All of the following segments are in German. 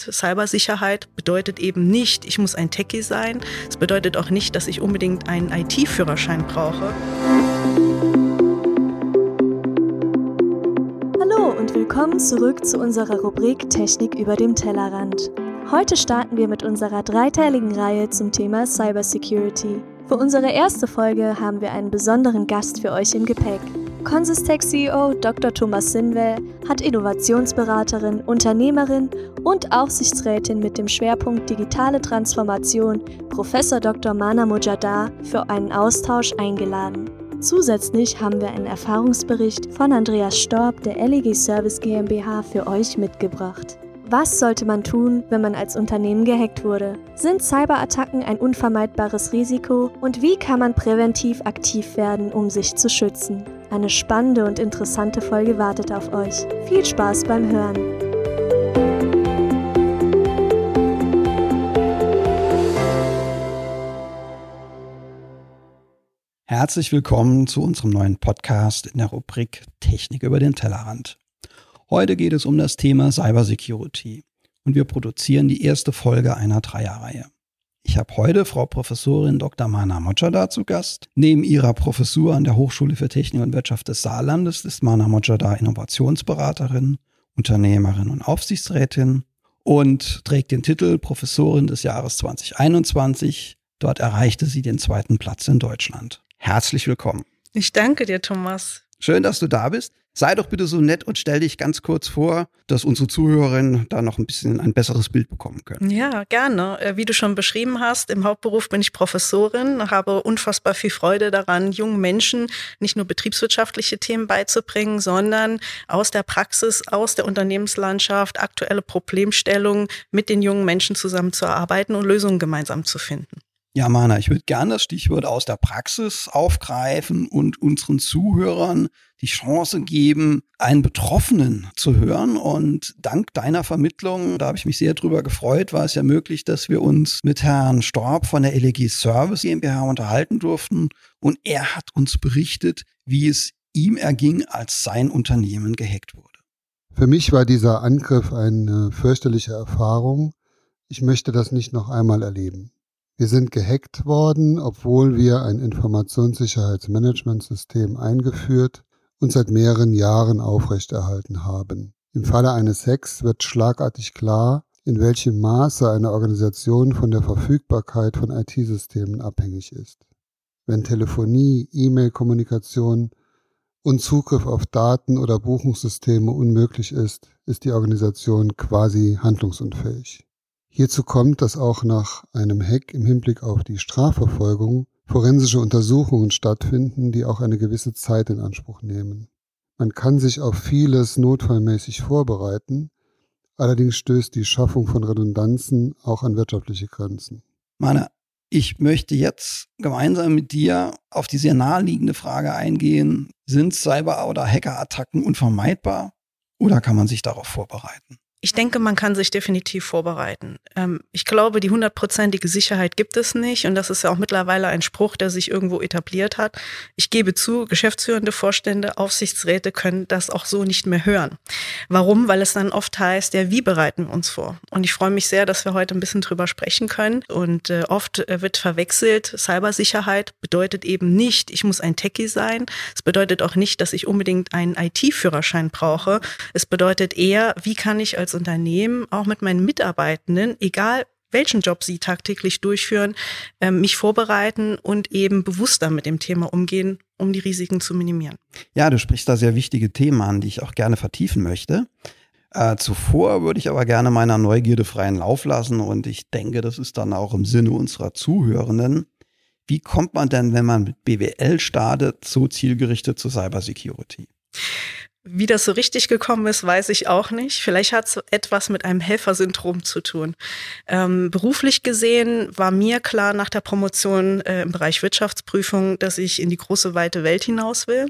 Cybersicherheit bedeutet eben nicht, ich muss ein Techie sein. Es bedeutet auch nicht, dass ich unbedingt einen IT-Führerschein brauche. Hallo und willkommen zurück zu unserer Rubrik Technik über dem Tellerrand. Heute starten wir mit unserer dreiteiligen Reihe zum Thema Cybersecurity. Für unsere erste Folge haben wir einen besonderen Gast für euch im Gepäck. Consistec CEO Dr. Thomas Sinwell hat Innovationsberaterin, Unternehmerin und Aufsichtsrätin mit dem Schwerpunkt digitale Transformation Prof. Dr. Mana Mojadar für einen Austausch eingeladen. Zusätzlich haben wir einen Erfahrungsbericht von Andreas Storb der LEG Service GmbH für euch mitgebracht. Was sollte man tun, wenn man als Unternehmen gehackt wurde? Sind Cyberattacken ein unvermeidbares Risiko? Und wie kann man präventiv aktiv werden, um sich zu schützen? Eine spannende und interessante Folge wartet auf euch. Viel Spaß beim Hören! Herzlich willkommen zu unserem neuen Podcast in der Rubrik Technik über den Tellerrand. Heute geht es um das Thema Cybersecurity und wir produzieren die erste Folge einer Dreierreihe. Ich habe heute Frau Professorin Dr. Mana Mojada zu Gast. Neben ihrer Professur an der Hochschule für Technik und Wirtschaft des Saarlandes ist Mana Mojada Innovationsberaterin, Unternehmerin und Aufsichtsrätin und trägt den Titel Professorin des Jahres 2021. Dort erreichte sie den zweiten Platz in Deutschland. Herzlich willkommen. Ich danke dir, Thomas. Schön, dass du da bist. Sei doch bitte so nett und stell dich ganz kurz vor, dass unsere Zuhörerinnen da noch ein bisschen ein besseres Bild bekommen können. Ja, gerne. Äh, wie du schon beschrieben hast, im Hauptberuf bin ich Professorin, habe unfassbar viel Freude daran, jungen Menschen nicht nur betriebswirtschaftliche Themen beizubringen, sondern aus der Praxis, aus der Unternehmenslandschaft aktuelle Problemstellungen mit den jungen Menschen zusammenzuarbeiten und Lösungen gemeinsam zu finden. Ja, Mana, ich würde gerne das Stichwort aus der Praxis aufgreifen und unseren Zuhörern die Chance geben, einen Betroffenen zu hören. Und dank deiner Vermittlung, da habe ich mich sehr drüber gefreut, war es ja möglich, dass wir uns mit Herrn Storb von der LEG Service GmbH unterhalten durften. Und er hat uns berichtet, wie es ihm erging, als sein Unternehmen gehackt wurde. Für mich war dieser Angriff eine fürchterliche Erfahrung. Ich möchte das nicht noch einmal erleben. Wir sind gehackt worden, obwohl wir ein Informationssicherheitsmanagementsystem eingeführt und seit mehreren Jahren aufrechterhalten haben. Im Falle eines Hacks wird schlagartig klar, in welchem Maße eine Organisation von der Verfügbarkeit von IT-Systemen abhängig ist. Wenn Telefonie, E-Mail-Kommunikation und Zugriff auf Daten oder Buchungssysteme unmöglich ist, ist die Organisation quasi handlungsunfähig. Hierzu kommt, dass auch nach einem Hack im Hinblick auf die Strafverfolgung forensische Untersuchungen stattfinden, die auch eine gewisse Zeit in Anspruch nehmen. Man kann sich auf vieles notfallmäßig vorbereiten, allerdings stößt die Schaffung von Redundanzen auch an wirtschaftliche Grenzen. Meine, ich möchte jetzt gemeinsam mit dir auf die sehr naheliegende Frage eingehen, sind Cyber- oder Hackerattacken unvermeidbar oder kann man sich darauf vorbereiten? Ich denke, man kann sich definitiv vorbereiten. Ähm, ich glaube, die hundertprozentige Sicherheit gibt es nicht. Und das ist ja auch mittlerweile ein Spruch, der sich irgendwo etabliert hat. Ich gebe zu, geschäftsführende Vorstände, Aufsichtsräte können das auch so nicht mehr hören. Warum? Weil es dann oft heißt, ja, wie bereiten wir uns vor? Und ich freue mich sehr, dass wir heute ein bisschen drüber sprechen können. Und äh, oft äh, wird verwechselt, Cybersicherheit bedeutet eben nicht, ich muss ein Techie sein. Es bedeutet auch nicht, dass ich unbedingt einen IT-Führerschein brauche. Es bedeutet eher, wie kann ich als als Unternehmen auch mit meinen Mitarbeitenden, egal welchen Job sie tagtäglich durchführen, ähm, mich vorbereiten und eben bewusster mit dem Thema umgehen, um die Risiken zu minimieren. Ja, du sprichst da sehr wichtige Themen an, die ich auch gerne vertiefen möchte. Äh, zuvor würde ich aber gerne meiner Neugierde freien Lauf lassen und ich denke, das ist dann auch im Sinne unserer Zuhörenden. Wie kommt man denn, wenn man mit BWL startet, so zielgerichtet zur Cybersecurity? Wie das so richtig gekommen ist, weiß ich auch nicht. Vielleicht hat es etwas mit einem Helfersyndrom zu tun. Ähm, beruflich gesehen war mir klar nach der Promotion äh, im Bereich Wirtschaftsprüfung, dass ich in die große weite Welt hinaus will.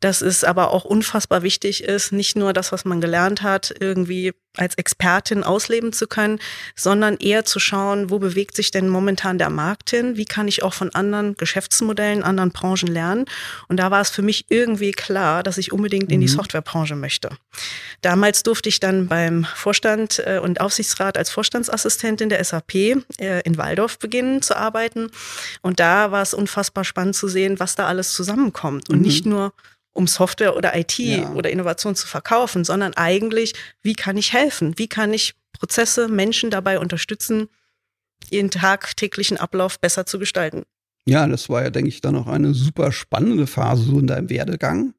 Dass es aber auch unfassbar wichtig ist, nicht nur das, was man gelernt hat, irgendwie als Expertin ausleben zu können, sondern eher zu schauen, wo bewegt sich denn momentan der Markt hin? Wie kann ich auch von anderen Geschäftsmodellen, anderen Branchen lernen? Und da war es für mich irgendwie klar, dass ich unbedingt in die mhm. Softwarebranche möchte. Damals durfte ich dann beim Vorstand äh, und Aufsichtsrat als Vorstandsassistentin der SAP äh, in Waldorf beginnen zu arbeiten. Und da war es unfassbar spannend zu sehen, was da alles zusammenkommt. Und mhm. nicht nur um Software oder IT ja. oder Innovation zu verkaufen, sondern eigentlich, wie kann ich helfen? Wie kann ich Prozesse, Menschen dabei unterstützen, ihren tagtäglichen Ablauf besser zu gestalten? Ja, das war ja, denke ich, dann auch eine super spannende Phase so in deinem Werdegang.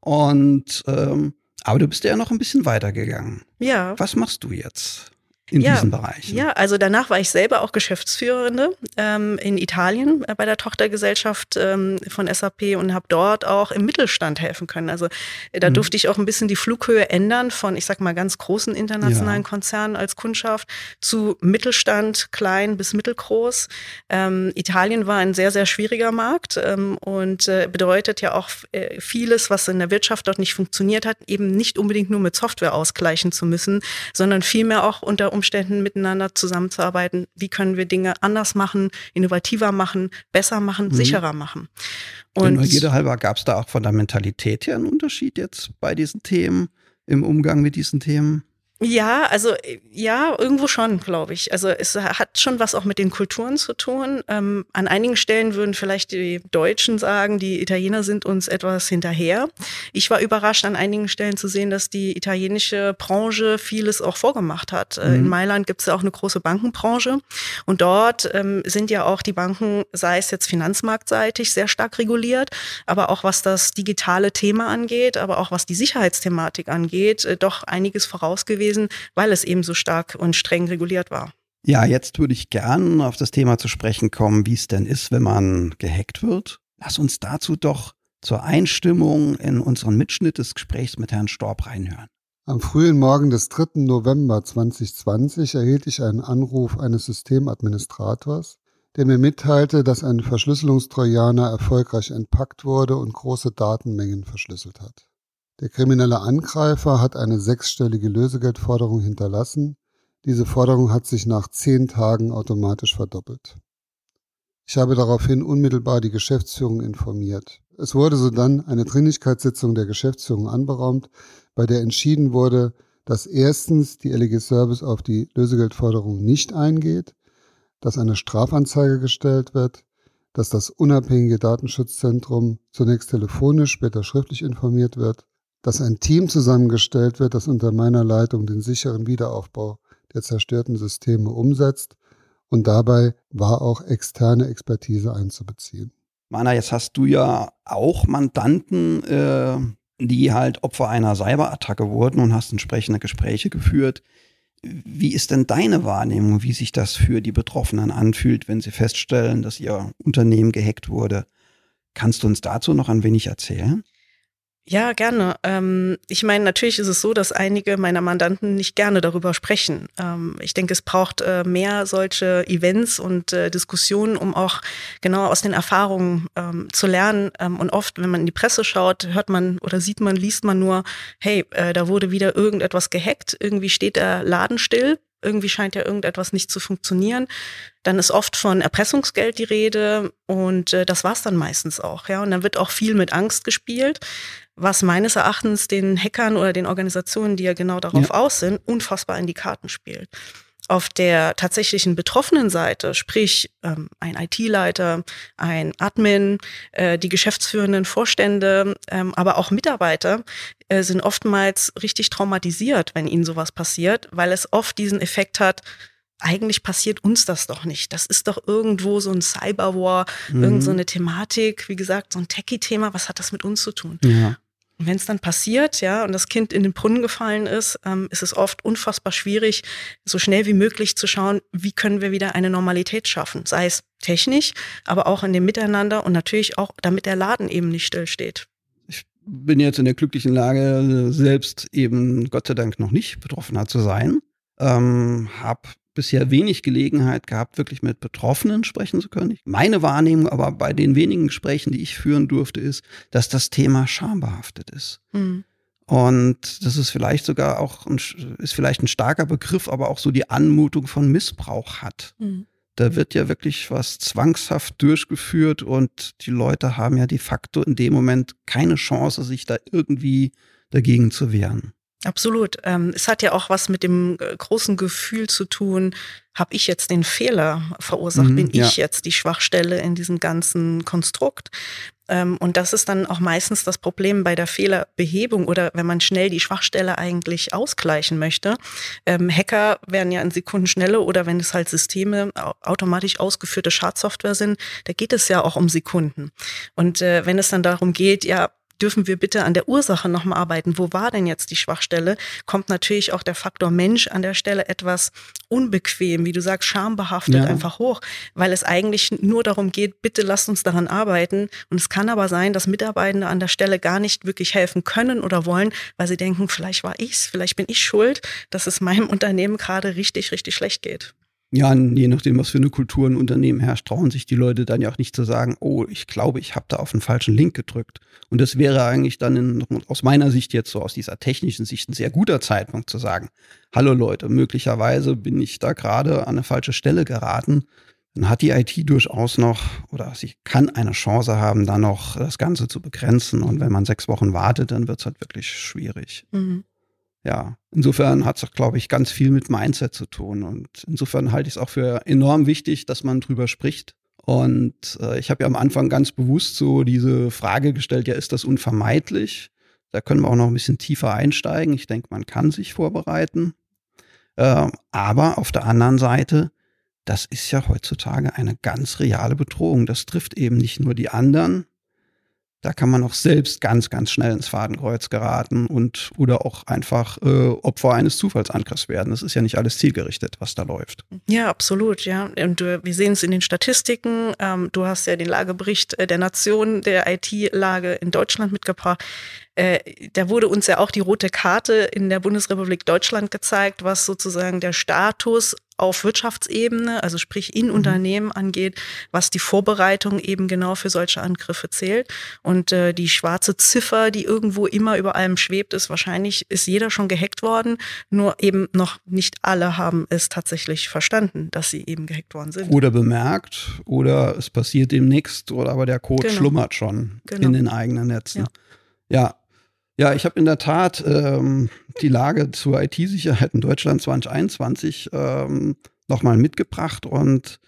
Und ähm, aber du bist ja noch ein bisschen weitergegangen. Ja. Was machst du jetzt? In ja, diesen Bereichen? Ja, also danach war ich selber auch Geschäftsführende ähm, in Italien äh, bei der Tochtergesellschaft ähm, von SAP und habe dort auch im Mittelstand helfen können. Also äh, da mhm. durfte ich auch ein bisschen die Flughöhe ändern von, ich sag mal, ganz großen internationalen ja. Konzernen als Kundschaft zu Mittelstand, klein bis mittelgroß. Ähm, Italien war ein sehr, sehr schwieriger Markt ähm, und äh, bedeutet ja auch äh, vieles, was in der Wirtschaft dort nicht funktioniert hat, eben nicht unbedingt nur mit Software ausgleichen zu müssen, sondern vielmehr auch unter Umständen miteinander zusammenzuarbeiten. Wie können wir Dinge anders machen, innovativer machen, besser machen, mhm. sicherer machen? Und Der Neugierde halber gab es da auch von der Mentalität her einen Unterschied jetzt bei diesen Themen, im Umgang mit diesen Themen? Ja, also ja, irgendwo schon, glaube ich. Also es hat schon was auch mit den Kulturen zu tun. Ähm, an einigen Stellen würden vielleicht die Deutschen sagen, die Italiener sind uns etwas hinterher. Ich war überrascht an einigen Stellen zu sehen, dass die italienische Branche vieles auch vorgemacht hat. Äh, mhm. In Mailand gibt es ja auch eine große Bankenbranche und dort ähm, sind ja auch die Banken, sei es jetzt finanzmarktseitig, sehr stark reguliert, aber auch was das digitale Thema angeht, aber auch was die Sicherheitsthematik angeht, äh, doch einiges voraus gewesen gewesen, weil es eben so stark und streng reguliert war. Ja, jetzt würde ich gern auf das Thema zu sprechen kommen, wie es denn ist, wenn man gehackt wird. Lass uns dazu doch zur Einstimmung in unseren Mitschnitt des Gesprächs mit Herrn Storb reinhören. Am frühen Morgen des 3. November 2020 erhielt ich einen Anruf eines Systemadministrators, der mir mitteilte, dass ein Verschlüsselungstrojaner erfolgreich entpackt wurde und große Datenmengen verschlüsselt hat. Der kriminelle Angreifer hat eine sechsstellige Lösegeldforderung hinterlassen. Diese Forderung hat sich nach zehn Tagen automatisch verdoppelt. Ich habe daraufhin unmittelbar die Geschäftsführung informiert. Es wurde sodann eine Dringlichkeitssitzung der Geschäftsführung anberaumt, bei der entschieden wurde, dass erstens die LG Service auf die Lösegeldforderung nicht eingeht, dass eine Strafanzeige gestellt wird, dass das unabhängige Datenschutzzentrum zunächst telefonisch, später schriftlich informiert wird dass ein Team zusammengestellt wird, das unter meiner Leitung den sicheren Wiederaufbau der zerstörten Systeme umsetzt und dabei war auch externe Expertise einzubeziehen. Mana, jetzt hast du ja auch Mandanten, äh, die halt Opfer einer Cyberattacke wurden und hast entsprechende Gespräche geführt. Wie ist denn deine Wahrnehmung, wie sich das für die Betroffenen anfühlt, wenn sie feststellen, dass ihr Unternehmen gehackt wurde? Kannst du uns dazu noch ein wenig erzählen? Ja, gerne. Ähm, ich meine, natürlich ist es so, dass einige meiner Mandanten nicht gerne darüber sprechen. Ähm, ich denke, es braucht äh, mehr solche Events und äh, Diskussionen, um auch genau aus den Erfahrungen ähm, zu lernen. Ähm, und oft, wenn man in die Presse schaut, hört man oder sieht man, liest man nur, hey, äh, da wurde wieder irgendetwas gehackt, irgendwie steht der Laden still irgendwie scheint ja irgendetwas nicht zu funktionieren. Dann ist oft von Erpressungsgeld die Rede und äh, das war's dann meistens auch, ja. Und dann wird auch viel mit Angst gespielt, was meines Erachtens den Hackern oder den Organisationen, die ja genau darauf ja. aus sind, unfassbar in die Karten spielt auf der tatsächlichen betroffenen Seite, sprich ähm, ein IT-Leiter, ein Admin, äh, die geschäftsführenden Vorstände, ähm, aber auch Mitarbeiter äh, sind oftmals richtig traumatisiert, wenn ihnen sowas passiert, weil es oft diesen Effekt hat, eigentlich passiert uns das doch nicht. Das ist doch irgendwo so ein Cyberwar, mhm. irgend so eine Thematik, wie gesagt, so ein Techie-Thema. Was hat das mit uns zu tun? Ja. Und wenn es dann passiert, ja, und das Kind in den Brunnen gefallen ist, ähm, ist es oft unfassbar schwierig, so schnell wie möglich zu schauen, wie können wir wieder eine Normalität schaffen. Sei es technisch, aber auch in dem Miteinander und natürlich auch, damit der Laden eben nicht stillsteht. Ich bin jetzt in der glücklichen Lage, selbst eben Gott sei Dank noch nicht Betroffener zu sein. Ähm, hab bisher wenig Gelegenheit gehabt, wirklich mit Betroffenen sprechen zu können. Meine Wahrnehmung aber bei den wenigen Gesprächen, die ich führen durfte, ist, dass das Thema schambehaftet ist. Mhm. Und das ist vielleicht sogar auch ein, ist vielleicht ein starker Begriff, aber auch so die Anmutung von Missbrauch hat. Mhm. Da wird ja wirklich was zwangshaft durchgeführt und die Leute haben ja de facto in dem Moment keine Chance, sich da irgendwie dagegen zu wehren. Absolut. Ähm, es hat ja auch was mit dem äh, großen Gefühl zu tun, habe ich jetzt den Fehler verursacht, mhm, bin ja. ich jetzt die Schwachstelle in diesem ganzen Konstrukt. Ähm, und das ist dann auch meistens das Problem bei der Fehlerbehebung oder wenn man schnell die Schwachstelle eigentlich ausgleichen möchte. Ähm, Hacker werden ja in Sekundenschnelle oder wenn es halt Systeme automatisch ausgeführte Schadsoftware sind, da geht es ja auch um Sekunden. Und äh, wenn es dann darum geht, ja, dürfen wir bitte an der Ursache nochmal arbeiten. Wo war denn jetzt die Schwachstelle? Kommt natürlich auch der Faktor Mensch an der Stelle etwas unbequem, wie du sagst, schambehaftet ja. einfach hoch, weil es eigentlich nur darum geht, bitte lasst uns daran arbeiten. Und es kann aber sein, dass Mitarbeitende an der Stelle gar nicht wirklich helfen können oder wollen, weil sie denken, vielleicht war ich's, vielleicht bin ich schuld, dass es meinem Unternehmen gerade richtig, richtig schlecht geht. Ja, je nachdem, was für eine Kultur ein Unternehmen herrscht, trauen sich die Leute dann ja auch nicht zu sagen, oh, ich glaube, ich habe da auf einen falschen Link gedrückt. Und das wäre eigentlich dann in, aus meiner Sicht jetzt so aus dieser technischen Sicht ein sehr guter Zeitpunkt zu sagen, hallo Leute, möglicherweise bin ich da gerade an eine falsche Stelle geraten. Dann hat die IT durchaus noch oder sie kann eine Chance haben, da noch das Ganze zu begrenzen. Und wenn man sechs Wochen wartet, dann wird es halt wirklich schwierig. Mhm ja, insofern hat es, glaube ich, ganz viel mit Mindset zu tun. Und insofern halte ich es auch für enorm wichtig, dass man drüber spricht. Und äh, ich habe ja am Anfang ganz bewusst so diese Frage gestellt, ja, ist das unvermeidlich? Da können wir auch noch ein bisschen tiefer einsteigen. Ich denke, man kann sich vorbereiten. Äh, aber auf der anderen Seite, das ist ja heutzutage eine ganz reale Bedrohung. Das trifft eben nicht nur die anderen, da kann man auch selbst ganz, ganz schnell ins Fadenkreuz geraten und oder auch einfach äh, Opfer eines Zufallsangriffs werden. Das ist ja nicht alles zielgerichtet, was da läuft. Ja, absolut, ja. Und äh, wir sehen es in den Statistiken. Ähm, du hast ja den Lagebericht äh, der Nation der IT-Lage in Deutschland mitgebracht. Äh, da wurde uns ja auch die rote Karte in der Bundesrepublik Deutschland gezeigt, was sozusagen der Status auf Wirtschaftsebene, also sprich in mhm. Unternehmen angeht, was die Vorbereitung eben genau für solche Angriffe zählt. Und äh, die schwarze Ziffer, die irgendwo immer über allem schwebt, ist wahrscheinlich, ist jeder schon gehackt worden, nur eben noch nicht alle haben es tatsächlich verstanden, dass sie eben gehackt worden sind. Oder bemerkt, oder es passiert demnächst, oder aber der Code genau. schlummert schon genau. in den eigenen Netzen. Ja, ja ja, ich habe in der Tat ähm, die Lage zur IT-Sicherheit in Deutschland 2021 ähm, nochmal mitgebracht und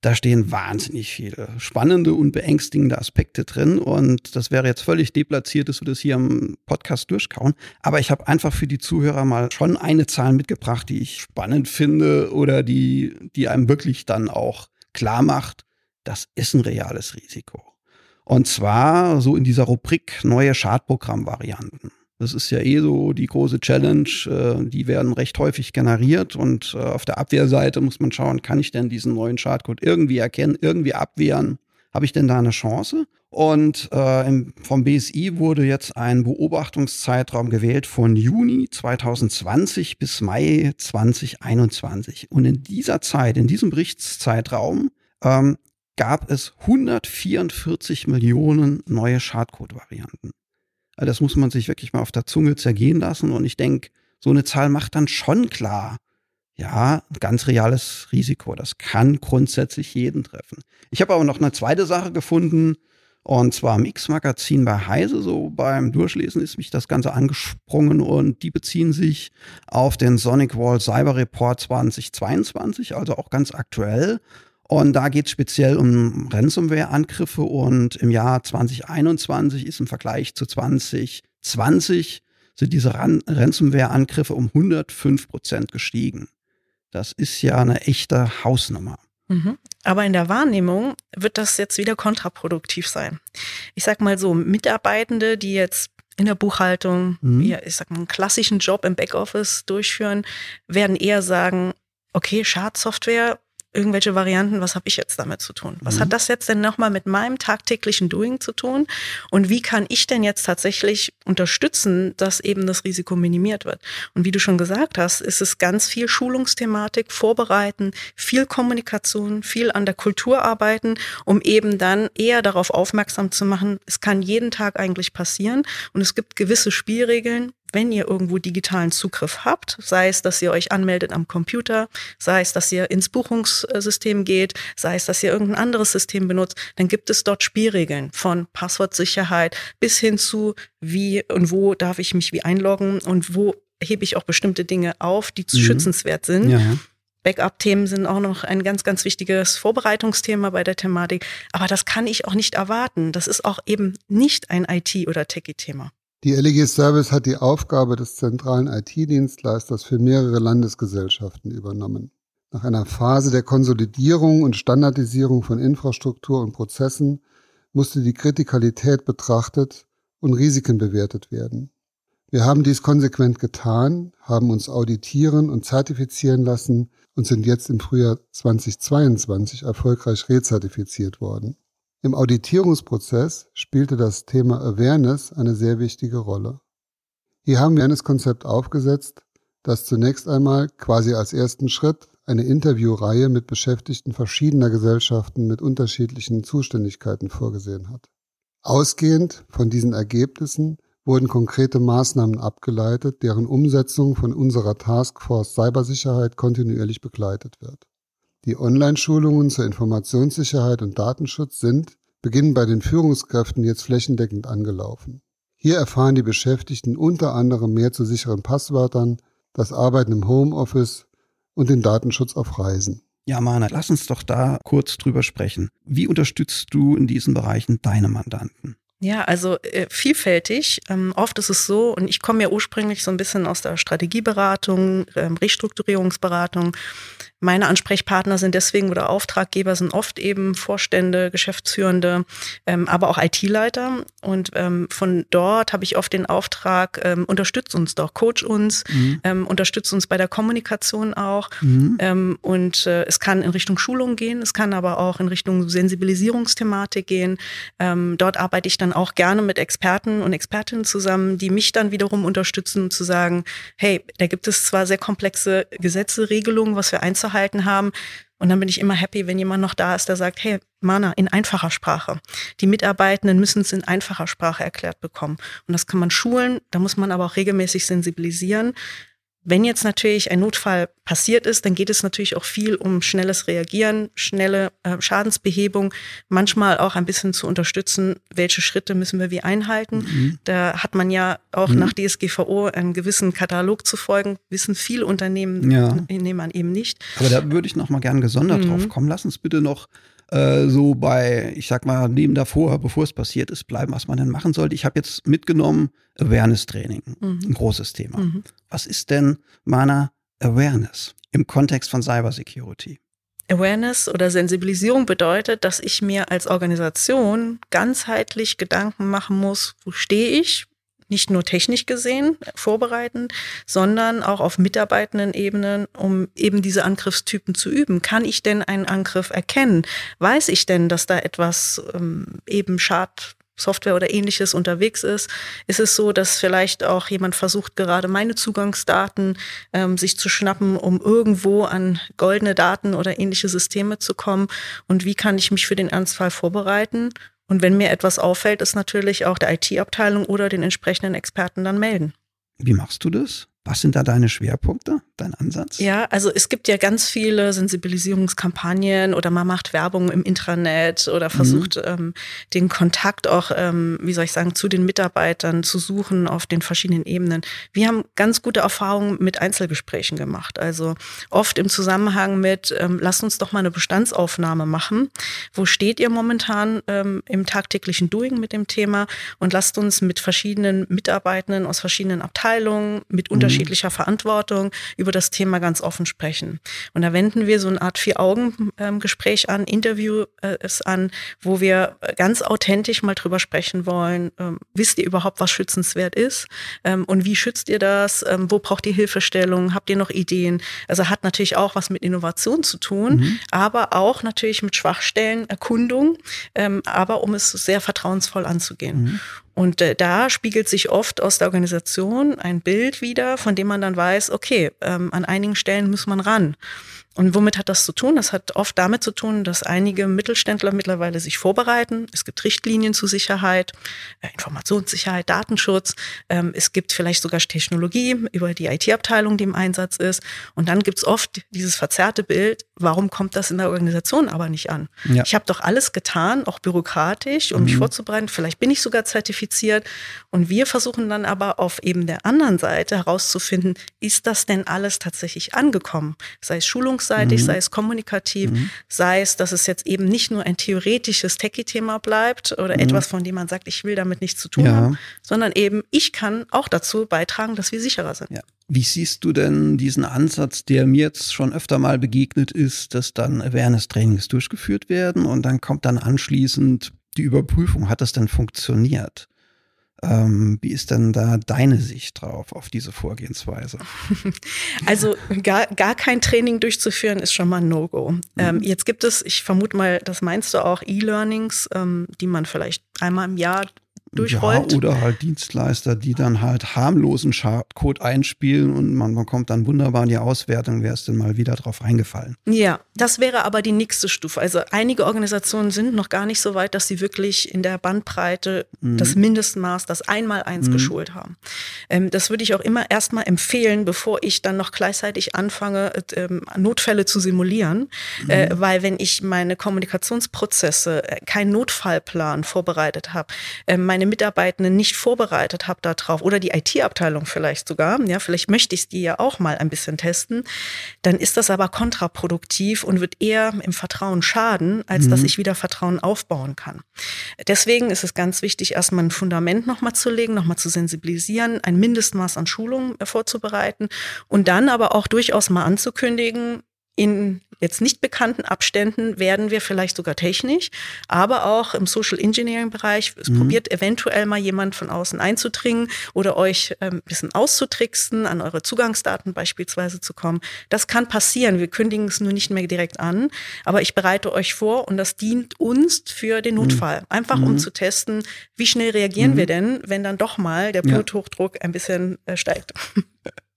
da stehen wahnsinnig viele spannende und beängstigende Aspekte drin. Und das wäre jetzt völlig deplatziert, dass wir das hier im Podcast durchkauen. Aber ich habe einfach für die Zuhörer mal schon eine Zahl mitgebracht, die ich spannend finde oder die, die einem wirklich dann auch klar macht, das ist ein reales Risiko. Und zwar so in dieser Rubrik neue Schadprogrammvarianten. Das ist ja eh so die große Challenge. Äh, die werden recht häufig generiert und äh, auf der Abwehrseite muss man schauen, kann ich denn diesen neuen Schadcode irgendwie erkennen, irgendwie abwehren? Habe ich denn da eine Chance? Und äh, im, vom BSI wurde jetzt ein Beobachtungszeitraum gewählt von Juni 2020 bis Mai 2021. Und in dieser Zeit, in diesem Berichtszeitraum, ähm, gab es 144 Millionen neue Schadcode-Varianten. Also das muss man sich wirklich mal auf der Zunge zergehen lassen. Und ich denke, so eine Zahl macht dann schon klar, ja, ein ganz reales Risiko. Das kann grundsätzlich jeden treffen. Ich habe aber noch eine zweite Sache gefunden, und zwar im X-Magazin bei Heise. So beim Durchlesen ist mich das Ganze angesprungen und die beziehen sich auf den Sonic Wall Cyber Report 2022, also auch ganz aktuell. Und da geht es speziell um Ransomware-Angriffe und im Jahr 2021 ist im Vergleich zu 2020 sind diese Ransomware-Angriffe um 105 Prozent gestiegen. Das ist ja eine echte Hausnummer. Mhm. Aber in der Wahrnehmung wird das jetzt wieder kontraproduktiv sein. Ich sag mal so, Mitarbeitende, die jetzt in der Buchhaltung, mhm. ja, ich sag mal, einen klassischen Job im Backoffice durchführen, werden eher sagen, okay, Schadsoftware irgendwelche Varianten, was habe ich jetzt damit zu tun? Was mhm. hat das jetzt denn nochmal mit meinem tagtäglichen Doing zu tun? Und wie kann ich denn jetzt tatsächlich unterstützen, dass eben das Risiko minimiert wird? Und wie du schon gesagt hast, ist es ganz viel Schulungsthematik, Vorbereiten, viel Kommunikation, viel an der Kultur arbeiten, um eben dann eher darauf aufmerksam zu machen, es kann jeden Tag eigentlich passieren und es gibt gewisse Spielregeln, wenn ihr irgendwo digitalen Zugriff habt, sei es, dass ihr euch anmeldet am Computer, sei es, dass ihr ins Buchungssystem geht, sei es, dass ihr irgendein anderes System benutzt, dann gibt es dort Spielregeln von Passwortsicherheit bis hin zu wie und wo darf ich mich wie einloggen und wo hebe ich auch bestimmte Dinge auf, die mhm. schützenswert sind. Ja. Backup-Themen sind auch noch ein ganz, ganz wichtiges Vorbereitungsthema bei der Thematik. Aber das kann ich auch nicht erwarten. Das ist auch eben nicht ein IT- oder Techie-Thema. Die LEG Service hat die Aufgabe des zentralen IT-Dienstleisters für mehrere Landesgesellschaften übernommen. Nach einer Phase der Konsolidierung und Standardisierung von Infrastruktur und Prozessen musste die Kritikalität betrachtet und Risiken bewertet werden. Wir haben dies konsequent getan, haben uns auditieren und zertifizieren lassen und sind jetzt im Frühjahr 2022 erfolgreich rezertifiziert worden. Im Auditierungsprozess spielte das Thema Awareness eine sehr wichtige Rolle. Hier haben wir ein Konzept aufgesetzt, das zunächst einmal quasi als ersten Schritt eine Interviewreihe mit Beschäftigten verschiedener Gesellschaften mit unterschiedlichen Zuständigkeiten vorgesehen hat. Ausgehend von diesen Ergebnissen wurden konkrete Maßnahmen abgeleitet, deren Umsetzung von unserer Taskforce Cybersicherheit kontinuierlich begleitet wird. Die Online-Schulungen zur Informationssicherheit und Datenschutz sind, beginnen bei den Führungskräften jetzt flächendeckend angelaufen. Hier erfahren die Beschäftigten unter anderem mehr zu sicheren Passwörtern, das Arbeiten im Homeoffice und den Datenschutz auf Reisen. Ja, Mana, lass uns doch da kurz drüber sprechen. Wie unterstützt du in diesen Bereichen deine Mandanten? Ja, also äh, vielfältig. Ähm, oft ist es so, und ich komme ja ursprünglich so ein bisschen aus der Strategieberatung, ähm, Restrukturierungsberatung. Meine Ansprechpartner sind deswegen oder Auftraggeber sind oft eben Vorstände, Geschäftsführende, ähm, aber auch IT-Leiter. Und ähm, von dort habe ich oft den Auftrag, ähm, unterstützt uns doch, coach uns, mhm. ähm, unterstützt uns bei der Kommunikation auch. Mhm. Ähm, und äh, es kann in Richtung Schulung gehen, es kann aber auch in Richtung Sensibilisierungsthematik gehen. Ähm, dort arbeite ich dann auch gerne mit Experten und Expertinnen zusammen, die mich dann wiederum unterstützen, zu sagen, hey, da gibt es zwar sehr komplexe Gesetze, Regelungen, was wir einzuhalten gehalten haben. Und dann bin ich immer happy, wenn jemand noch da ist, der sagt, hey, Mana, in einfacher Sprache. Die Mitarbeitenden müssen es in einfacher Sprache erklärt bekommen. Und das kann man schulen, da muss man aber auch regelmäßig sensibilisieren. Wenn jetzt natürlich ein Notfall passiert ist, dann geht es natürlich auch viel um schnelles Reagieren, schnelle äh, Schadensbehebung, manchmal auch ein bisschen zu unterstützen, welche Schritte müssen wir wie einhalten. Mhm. Da hat man ja auch mhm. nach DSGVO einen gewissen Katalog zu folgen, wissen viele Unternehmen, ja. Unternehmer eben nicht. Aber da würde ich noch mal gern gesondert mhm. drauf kommen. Lass uns bitte noch äh, so bei, ich sag mal, neben davor, bevor es passiert ist, bleiben, was man denn machen sollte. Ich habe jetzt mitgenommen Awareness-Training, mhm. ein großes Thema. Mhm. Was ist denn meiner Awareness im Kontext von Cybersecurity? Awareness oder Sensibilisierung bedeutet, dass ich mir als Organisation ganzheitlich Gedanken machen muss, wo stehe ich, nicht nur technisch gesehen vorbereiten, sondern auch auf mitarbeitenden Ebenen, um eben diese Angriffstypen zu üben. Kann ich denn einen Angriff erkennen? Weiß ich denn, dass da etwas ähm, eben Schad Software oder ähnliches unterwegs ist, ist es so, dass vielleicht auch jemand versucht, gerade meine Zugangsdaten ähm, sich zu schnappen, um irgendwo an goldene Daten oder ähnliche Systeme zu kommen. Und wie kann ich mich für den Ernstfall vorbereiten? Und wenn mir etwas auffällt, ist natürlich auch der IT-Abteilung oder den entsprechenden Experten dann melden. Wie machst du das? Was sind da deine Schwerpunkte, dein Ansatz? Ja, also es gibt ja ganz viele Sensibilisierungskampagnen oder man macht Werbung im Intranet oder mhm. versucht mhm. ähm, den Kontakt auch, ähm, wie soll ich sagen, zu den Mitarbeitern zu suchen auf den verschiedenen Ebenen. Wir haben ganz gute Erfahrungen mit Einzelgesprächen gemacht. Also oft im Zusammenhang mit, ähm, lasst uns doch mal eine Bestandsaufnahme machen. Wo steht ihr momentan ähm, im tagtäglichen Doing mit dem Thema? Und lasst uns mit verschiedenen Mitarbeitenden aus verschiedenen Abteilungen, mit mhm unterschiedlicher Verantwortung über das Thema ganz offen sprechen. Und da wenden wir so eine Art Vier-Augen-Gespräch an, Interview äh, es an, wo wir ganz authentisch mal drüber sprechen wollen. Ähm, wisst ihr überhaupt, was schützenswert ist? Ähm, und wie schützt ihr das? Ähm, wo braucht ihr Hilfestellung? Habt ihr noch Ideen? Also hat natürlich auch was mit Innovation zu tun, mhm. aber auch natürlich mit Schwachstellen, Erkundung, ähm, aber um es sehr vertrauensvoll anzugehen. Mhm. Und äh, da spiegelt sich oft aus der Organisation ein Bild wieder, von dem man dann weiß, okay, ähm, an einigen Stellen muss man ran. Und womit hat das zu tun? Das hat oft damit zu tun, dass einige Mittelständler mittlerweile sich vorbereiten. Es gibt Richtlinien zu Sicherheit, äh, Informationssicherheit, Datenschutz. Ähm, es gibt vielleicht sogar Technologie über die IT-Abteilung, die im Einsatz ist. Und dann gibt es oft dieses verzerrte Bild, warum kommt das in der Organisation aber nicht an? Ja. Ich habe doch alles getan, auch bürokratisch, um mhm. mich vorzubereiten. Vielleicht bin ich sogar zertifiziert. Und wir versuchen dann aber auf eben der anderen Seite herauszufinden, ist das denn alles tatsächlich angekommen? Sei es schulungsseitig, mhm. sei es kommunikativ, mhm. sei es, dass es jetzt eben nicht nur ein theoretisches Techie-Thema bleibt oder mhm. etwas, von dem man sagt, ich will damit nichts zu tun ja. haben, sondern eben ich kann auch dazu beitragen, dass wir sicherer sind. Ja. Wie siehst du denn diesen Ansatz, der mir jetzt schon öfter mal begegnet ist, dass dann Awareness-Trainings durchgeführt werden und dann kommt dann anschließend die Überprüfung, hat das denn funktioniert? Ähm, wie ist denn da deine Sicht drauf, auf diese Vorgehensweise? Also gar, gar kein Training durchzuführen ist schon mal ein No-Go. Mhm. Ähm, jetzt gibt es, ich vermute mal, das meinst du auch, E-Learnings, ähm, die man vielleicht einmal im Jahr durchrollt. Ja, oder halt Dienstleister, die dann halt harmlosen Code einspielen und man bekommt dann wunderbar die Auswertung, wer ist denn mal wieder drauf eingefallen. Ja, das wäre aber die nächste Stufe. Also einige Organisationen sind noch gar nicht so weit, dass sie wirklich in der Bandbreite mhm. das Mindestmaß, das Einmaleins mhm. geschult haben. Ähm, das würde ich auch immer erstmal empfehlen, bevor ich dann noch gleichzeitig anfange, ähm, Notfälle zu simulieren. Mhm. Äh, weil wenn ich meine Kommunikationsprozesse, äh, keinen Notfallplan vorbereitet habe, äh, meine meine Mitarbeitenden nicht vorbereitet habe darauf oder die IT-Abteilung vielleicht sogar, ja, vielleicht möchte ich die ja auch mal ein bisschen testen, dann ist das aber kontraproduktiv und wird eher im Vertrauen schaden, als mhm. dass ich wieder Vertrauen aufbauen kann. Deswegen ist es ganz wichtig, erstmal ein Fundament nochmal zu legen, nochmal zu sensibilisieren, ein Mindestmaß an Schulung vorzubereiten und dann aber auch durchaus mal anzukündigen, in jetzt nicht bekannten Abständen werden wir vielleicht sogar technisch, aber auch im Social Engineering Bereich. Es mhm. probiert eventuell mal jemand von außen einzudringen oder euch ähm, ein bisschen auszutricksen, an eure Zugangsdaten beispielsweise zu kommen. Das kann passieren. Wir kündigen es nur nicht mehr direkt an, aber ich bereite euch vor und das dient uns für den mhm. Notfall. Einfach mhm. um zu testen, wie schnell reagieren mhm. wir denn, wenn dann doch mal der Bluthochdruck ja. ein bisschen äh, steigt.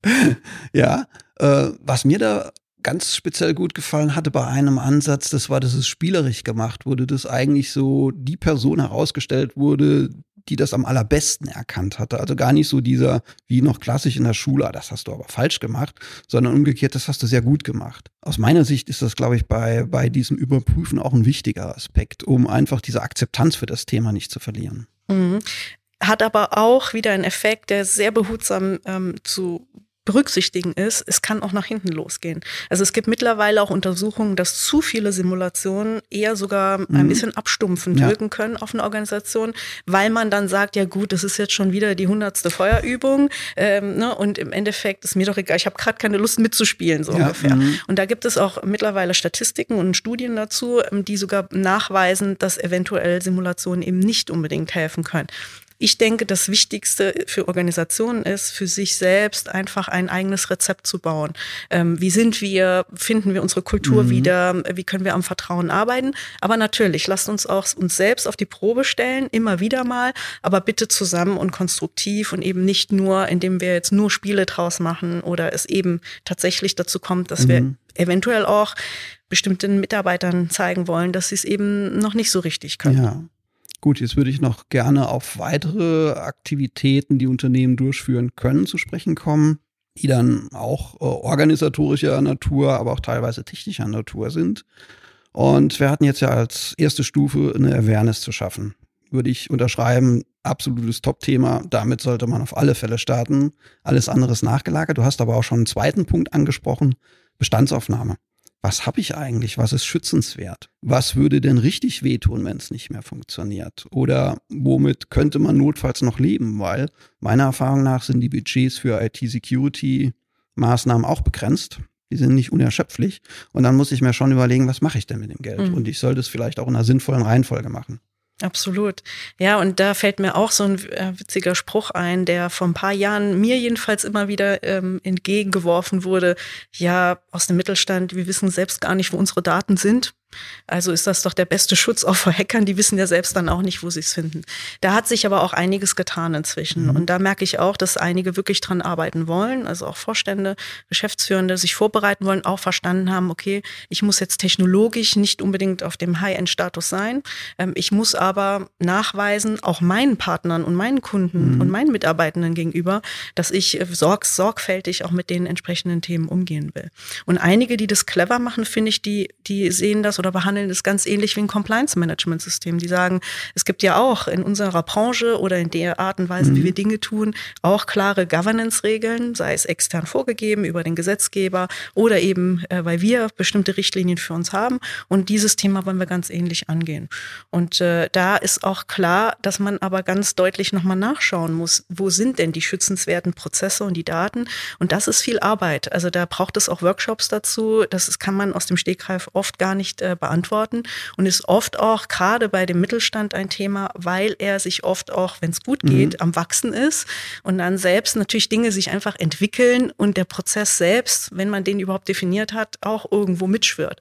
ja, äh, was mir da ganz speziell gut gefallen hatte bei einem Ansatz, das war, dass es spielerisch gemacht wurde, dass eigentlich so die Person herausgestellt wurde, die das am allerbesten erkannt hatte. Also gar nicht so dieser, wie noch klassisch in der Schule, ah, das hast du aber falsch gemacht, sondern umgekehrt, das hast du sehr gut gemacht. Aus meiner Sicht ist das, glaube ich, bei, bei diesem Überprüfen auch ein wichtiger Aspekt, um einfach diese Akzeptanz für das Thema nicht zu verlieren. Mhm hat aber auch wieder einen Effekt, der sehr behutsam ähm, zu berücksichtigen ist, es kann auch nach hinten losgehen. Also es gibt mittlerweile auch Untersuchungen, dass zu viele Simulationen eher sogar mhm. ein bisschen abstumpfend ja. wirken können auf eine Organisation, weil man dann sagt, ja gut, das ist jetzt schon wieder die hundertste Feuerübung ähm, ne, und im Endeffekt ist mir doch egal, ich habe gerade keine Lust mitzuspielen, so ja. ungefähr. Mhm. Und da gibt es auch mittlerweile Statistiken und Studien dazu, ähm, die sogar nachweisen, dass eventuell Simulationen eben nicht unbedingt helfen können. Ich denke, das Wichtigste für Organisationen ist, für sich selbst einfach ein eigenes Rezept zu bauen. Ähm, wie sind wir? Finden wir unsere Kultur mhm. wieder? Wie können wir am Vertrauen arbeiten? Aber natürlich, lasst uns auch uns selbst auf die Probe stellen, immer wieder mal, aber bitte zusammen und konstruktiv und eben nicht nur, indem wir jetzt nur Spiele draus machen oder es eben tatsächlich dazu kommt, dass mhm. wir eventuell auch bestimmten Mitarbeitern zeigen wollen, dass sie es eben noch nicht so richtig können. Ja. Gut, jetzt würde ich noch gerne auf weitere Aktivitäten, die Unternehmen durchführen können, zu sprechen kommen, die dann auch äh, organisatorischer Natur, aber auch teilweise technischer Natur sind. Und wir hatten jetzt ja als erste Stufe eine Awareness zu schaffen. Würde ich unterschreiben, absolutes Top-Thema. Damit sollte man auf alle Fälle starten. Alles andere ist nachgelagert. Du hast aber auch schon einen zweiten Punkt angesprochen, Bestandsaufnahme was habe ich eigentlich, was ist schützenswert? Was würde denn richtig wehtun, wenn es nicht mehr funktioniert? Oder womit könnte man notfalls noch leben? Weil meiner Erfahrung nach sind die Budgets für IT-Security-Maßnahmen auch begrenzt. Die sind nicht unerschöpflich. Und dann muss ich mir schon überlegen, was mache ich denn mit dem Geld? Mhm. Und ich sollte es vielleicht auch in einer sinnvollen Reihenfolge machen. Absolut. Ja, und da fällt mir auch so ein äh, witziger Spruch ein, der vor ein paar Jahren mir jedenfalls immer wieder ähm, entgegengeworfen wurde. Ja, aus dem Mittelstand, wir wissen selbst gar nicht, wo unsere Daten sind. Also ist das doch der beste Schutz auch vor Hackern, die wissen ja selbst dann auch nicht, wo sie es finden. Da hat sich aber auch einiges getan inzwischen. Mhm. Und da merke ich auch, dass einige wirklich dran arbeiten wollen, also auch Vorstände, Geschäftsführende sich vorbereiten wollen, auch verstanden haben, okay, ich muss jetzt technologisch nicht unbedingt auf dem High-End-Status sein. Ähm, ich muss aber nachweisen, auch meinen Partnern und meinen Kunden mhm. und meinen Mitarbeitenden gegenüber, dass ich äh, sorg sorgfältig auch mit den entsprechenden Themen umgehen will. Und einige, die das clever machen, finde ich, die, die sehen das oder behandeln das ganz ähnlich wie ein Compliance-Management-System. Die sagen, es gibt ja auch in unserer Branche oder in der Art und Weise, mhm. wie wir Dinge tun, auch klare Governance-Regeln, sei es extern vorgegeben über den Gesetzgeber oder eben, äh, weil wir bestimmte Richtlinien für uns haben. Und dieses Thema wollen wir ganz ähnlich angehen. Und äh, da ist auch klar, dass man aber ganz deutlich nochmal nachschauen muss, wo sind denn die schützenswerten Prozesse und die Daten? Und das ist viel Arbeit. Also da braucht es auch Workshops dazu. Das kann man aus dem Stegreif oft gar nicht äh, beantworten und ist oft auch gerade bei dem Mittelstand ein Thema, weil er sich oft auch, wenn es gut geht, mhm. am Wachsen ist und dann selbst natürlich Dinge sich einfach entwickeln und der Prozess selbst, wenn man den überhaupt definiert hat, auch irgendwo mitschwört.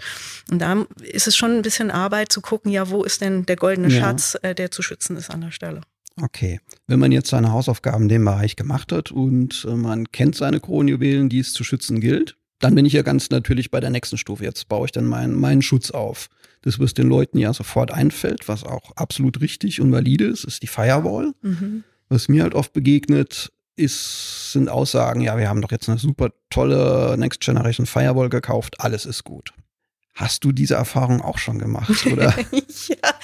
Und da ist es schon ein bisschen Arbeit zu gucken, ja, wo ist denn der goldene ja. Schatz, äh, der zu schützen ist an der Stelle. Okay. Wenn man jetzt seine Hausaufgaben in dem Bereich gemacht hat und äh, man kennt seine Kronjuwelen, die es zu schützen gilt, dann bin ich ja ganz natürlich bei der nächsten Stufe. Jetzt baue ich dann meinen, meinen Schutz auf. Das, was den Leuten ja sofort einfällt, was auch absolut richtig und valide ist, ist die Firewall. Mhm. Was mir halt oft begegnet, ist, sind Aussagen, ja, wir haben doch jetzt eine super tolle Next Generation Firewall gekauft, alles ist gut. Hast du diese Erfahrung auch schon gemacht, oder? ja,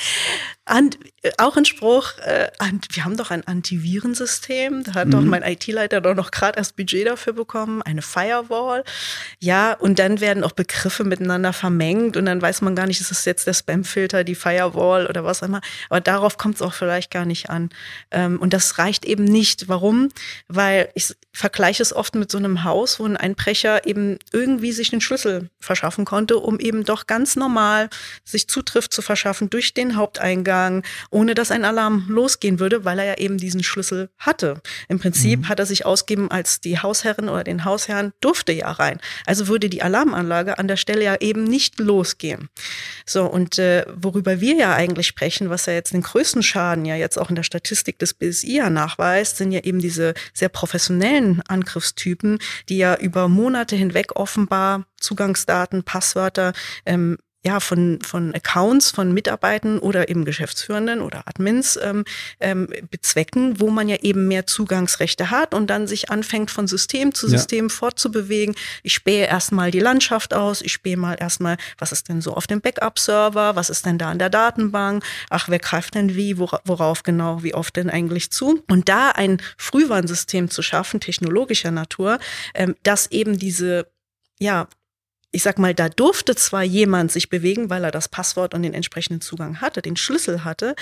und äh, auch ein Spruch, äh, wir haben doch ein Antivirensystem, da hat mhm. doch mein IT-Leiter doch noch gerade erst Budget dafür bekommen, eine Firewall. Ja, und dann werden auch Begriffe miteinander vermengt und dann weiß man gar nicht, ist es jetzt der Spamfilter, die Firewall oder was auch immer. Aber darauf kommt es auch vielleicht gar nicht an. Ähm, und das reicht eben nicht. Warum? Weil ich vergleiche es oft mit so einem Haus, wo ein Einbrecher eben irgendwie sich den Schlüssel verschaffen konnte, um eben doch ganz normal sich Zutriff zu verschaffen durch den Haupteingang gegangen, ohne dass ein Alarm losgehen würde, weil er ja eben diesen Schlüssel hatte. Im Prinzip mhm. hat er sich ausgeben als die Hausherrin oder den Hausherrn durfte ja rein. Also würde die Alarmanlage an der Stelle ja eben nicht losgehen. So, und äh, worüber wir ja eigentlich sprechen, was ja jetzt den größten Schaden ja jetzt auch in der Statistik des BSI ja nachweist, sind ja eben diese sehr professionellen Angriffstypen, die ja über Monate hinweg offenbar Zugangsdaten, Passwörter ähm, ja, von, von Accounts von Mitarbeitern oder eben Geschäftsführenden oder Admins ähm, ähm, bezwecken, wo man ja eben mehr Zugangsrechte hat und dann sich anfängt, von System zu System ja. fortzubewegen. Ich spähe erstmal die Landschaft aus, ich spähe mal erstmal, was ist denn so auf dem Backup-Server, was ist denn da in der Datenbank, ach, wer greift denn wie, worauf genau, wie oft denn eigentlich zu? Und da ein Frühwarnsystem zu schaffen, technologischer Natur, ähm, das eben diese ja, ich sag mal, da durfte zwar jemand sich bewegen, weil er das Passwort und den entsprechenden Zugang hatte, den Schlüssel hatte,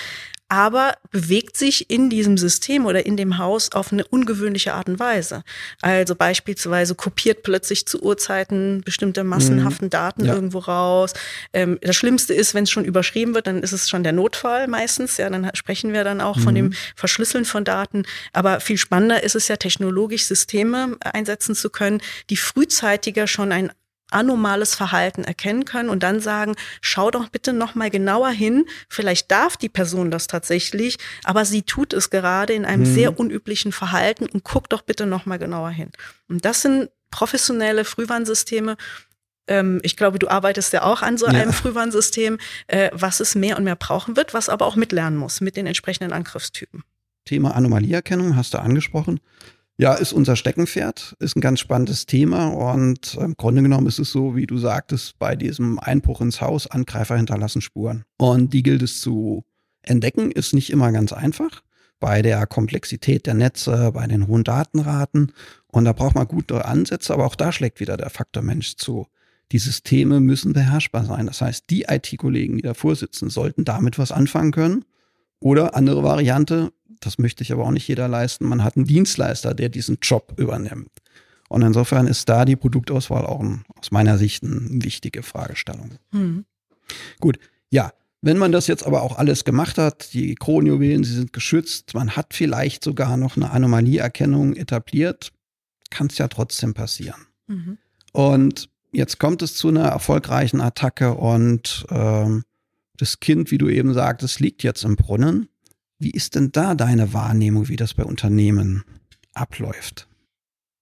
aber bewegt sich in diesem System oder in dem Haus auf eine ungewöhnliche Art und Weise. Also beispielsweise kopiert plötzlich zu Uhrzeiten bestimmte massenhaften mhm. Daten ja. irgendwo raus. Ähm, das Schlimmste ist, wenn es schon überschrieben wird, dann ist es schon der Notfall meistens. Ja, dann sprechen wir dann auch mhm. von dem Verschlüsseln von Daten. Aber viel spannender ist es ja, technologisch Systeme einsetzen zu können, die frühzeitiger schon ein anomales Verhalten erkennen können und dann sagen, schau doch bitte noch mal genauer hin. Vielleicht darf die Person das tatsächlich, aber sie tut es gerade in einem mhm. sehr unüblichen Verhalten und guck doch bitte noch mal genauer hin. Und das sind professionelle Frühwarnsysteme. Ähm, ich glaube, du arbeitest ja auch an so einem ja. Frühwarnsystem, äh, was es mehr und mehr brauchen wird, was aber auch mitlernen muss mit den entsprechenden Angriffstypen. Thema Anomalieerkennung hast du angesprochen. Ja, ist unser Steckenpferd, ist ein ganz spannendes Thema und im Grunde genommen ist es so, wie du sagtest, bei diesem Einbruch ins Haus, Angreifer hinterlassen Spuren. Und die gilt es zu entdecken, ist nicht immer ganz einfach bei der Komplexität der Netze, bei den hohen Datenraten. Und da braucht man gute Ansätze, aber auch da schlägt wieder der Faktor Mensch zu. Die Systeme müssen beherrschbar sein. Das heißt, die IT-Kollegen, die davor sitzen, sollten damit was anfangen können. Oder andere Variante, das möchte ich aber auch nicht jeder leisten. Man hat einen Dienstleister, der diesen Job übernimmt. Und insofern ist da die Produktauswahl auch ein, aus meiner Sicht eine wichtige Fragestellung. Mhm. Gut, ja, wenn man das jetzt aber auch alles gemacht hat, die Kronjuwelen, sie sind geschützt, man hat vielleicht sogar noch eine Anomalieerkennung etabliert, kann es ja trotzdem passieren. Mhm. Und jetzt kommt es zu einer erfolgreichen Attacke und ähm, das Kind, wie du eben sagtest, liegt jetzt im Brunnen. Wie ist denn da deine Wahrnehmung, wie das bei Unternehmen abläuft?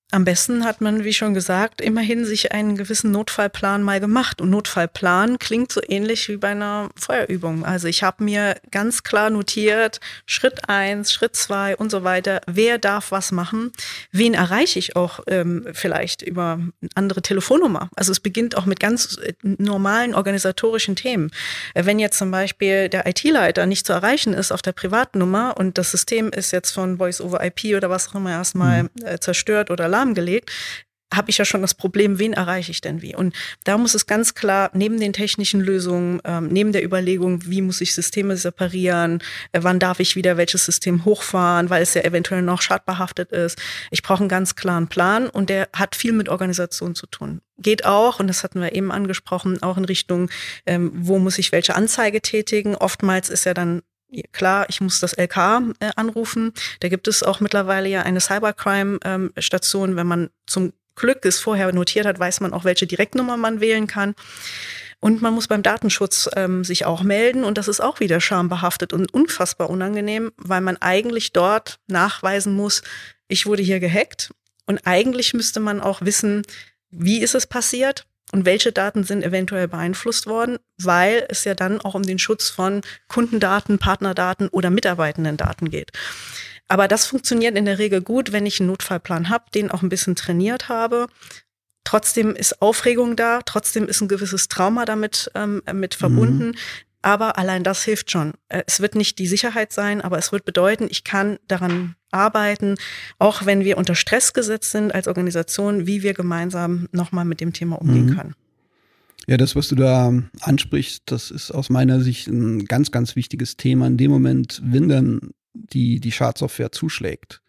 Am besten hat man, wie schon gesagt, immerhin sich einen gewissen Notfallplan mal gemacht. Und Notfallplan klingt so ähnlich wie bei einer Feuerübung. Also ich habe mir ganz klar notiert, Schritt eins, Schritt zwei und so weiter, wer darf was machen, wen erreiche ich auch ähm, vielleicht über eine andere Telefonnummer. Also es beginnt auch mit ganz äh, normalen organisatorischen Themen. Äh, wenn jetzt zum Beispiel der IT-Leiter nicht zu erreichen ist auf der Privatnummer und das System ist jetzt von Voice over IP oder was auch immer erstmal mhm. äh, zerstört oder lahmgelegt, habe ich ja schon das Problem, wen erreiche ich denn wie? Und da muss es ganz klar neben den technischen Lösungen, ähm, neben der Überlegung, wie muss ich Systeme separieren, äh, wann darf ich wieder welches System hochfahren, weil es ja eventuell noch schadbehaftet ist. Ich brauche einen ganz klaren Plan und der hat viel mit Organisation zu tun. Geht auch, und das hatten wir eben angesprochen, auch in Richtung, ähm, wo muss ich welche Anzeige tätigen. Oftmals ist ja dann Klar, ich muss das LK äh, anrufen. Da gibt es auch mittlerweile ja eine Cybercrime-Station. Ähm, Wenn man zum Glück es vorher notiert hat, weiß man auch, welche Direktnummer man wählen kann. Und man muss beim Datenschutz ähm, sich auch melden. Und das ist auch wieder schambehaftet und unfassbar unangenehm, weil man eigentlich dort nachweisen muss, ich wurde hier gehackt. Und eigentlich müsste man auch wissen, wie ist es passiert? Und welche Daten sind eventuell beeinflusst worden, weil es ja dann auch um den Schutz von Kundendaten, Partnerdaten oder Mitarbeitendendaten geht. Aber das funktioniert in der Regel gut, wenn ich einen Notfallplan habe, den auch ein bisschen trainiert habe. Trotzdem ist Aufregung da, trotzdem ist ein gewisses Trauma damit ähm, mit verbunden. Mhm. Aber allein das hilft schon. Äh, es wird nicht die Sicherheit sein, aber es wird bedeuten, ich kann daran arbeiten, auch wenn wir unter Stress gesetzt sind als Organisation, wie wir gemeinsam nochmal mit dem Thema umgehen mhm. können. Ja, das, was du da ansprichst, das ist aus meiner Sicht ein ganz, ganz wichtiges Thema. In dem Moment, wenn dann die, die Schadsoftware zuschlägt,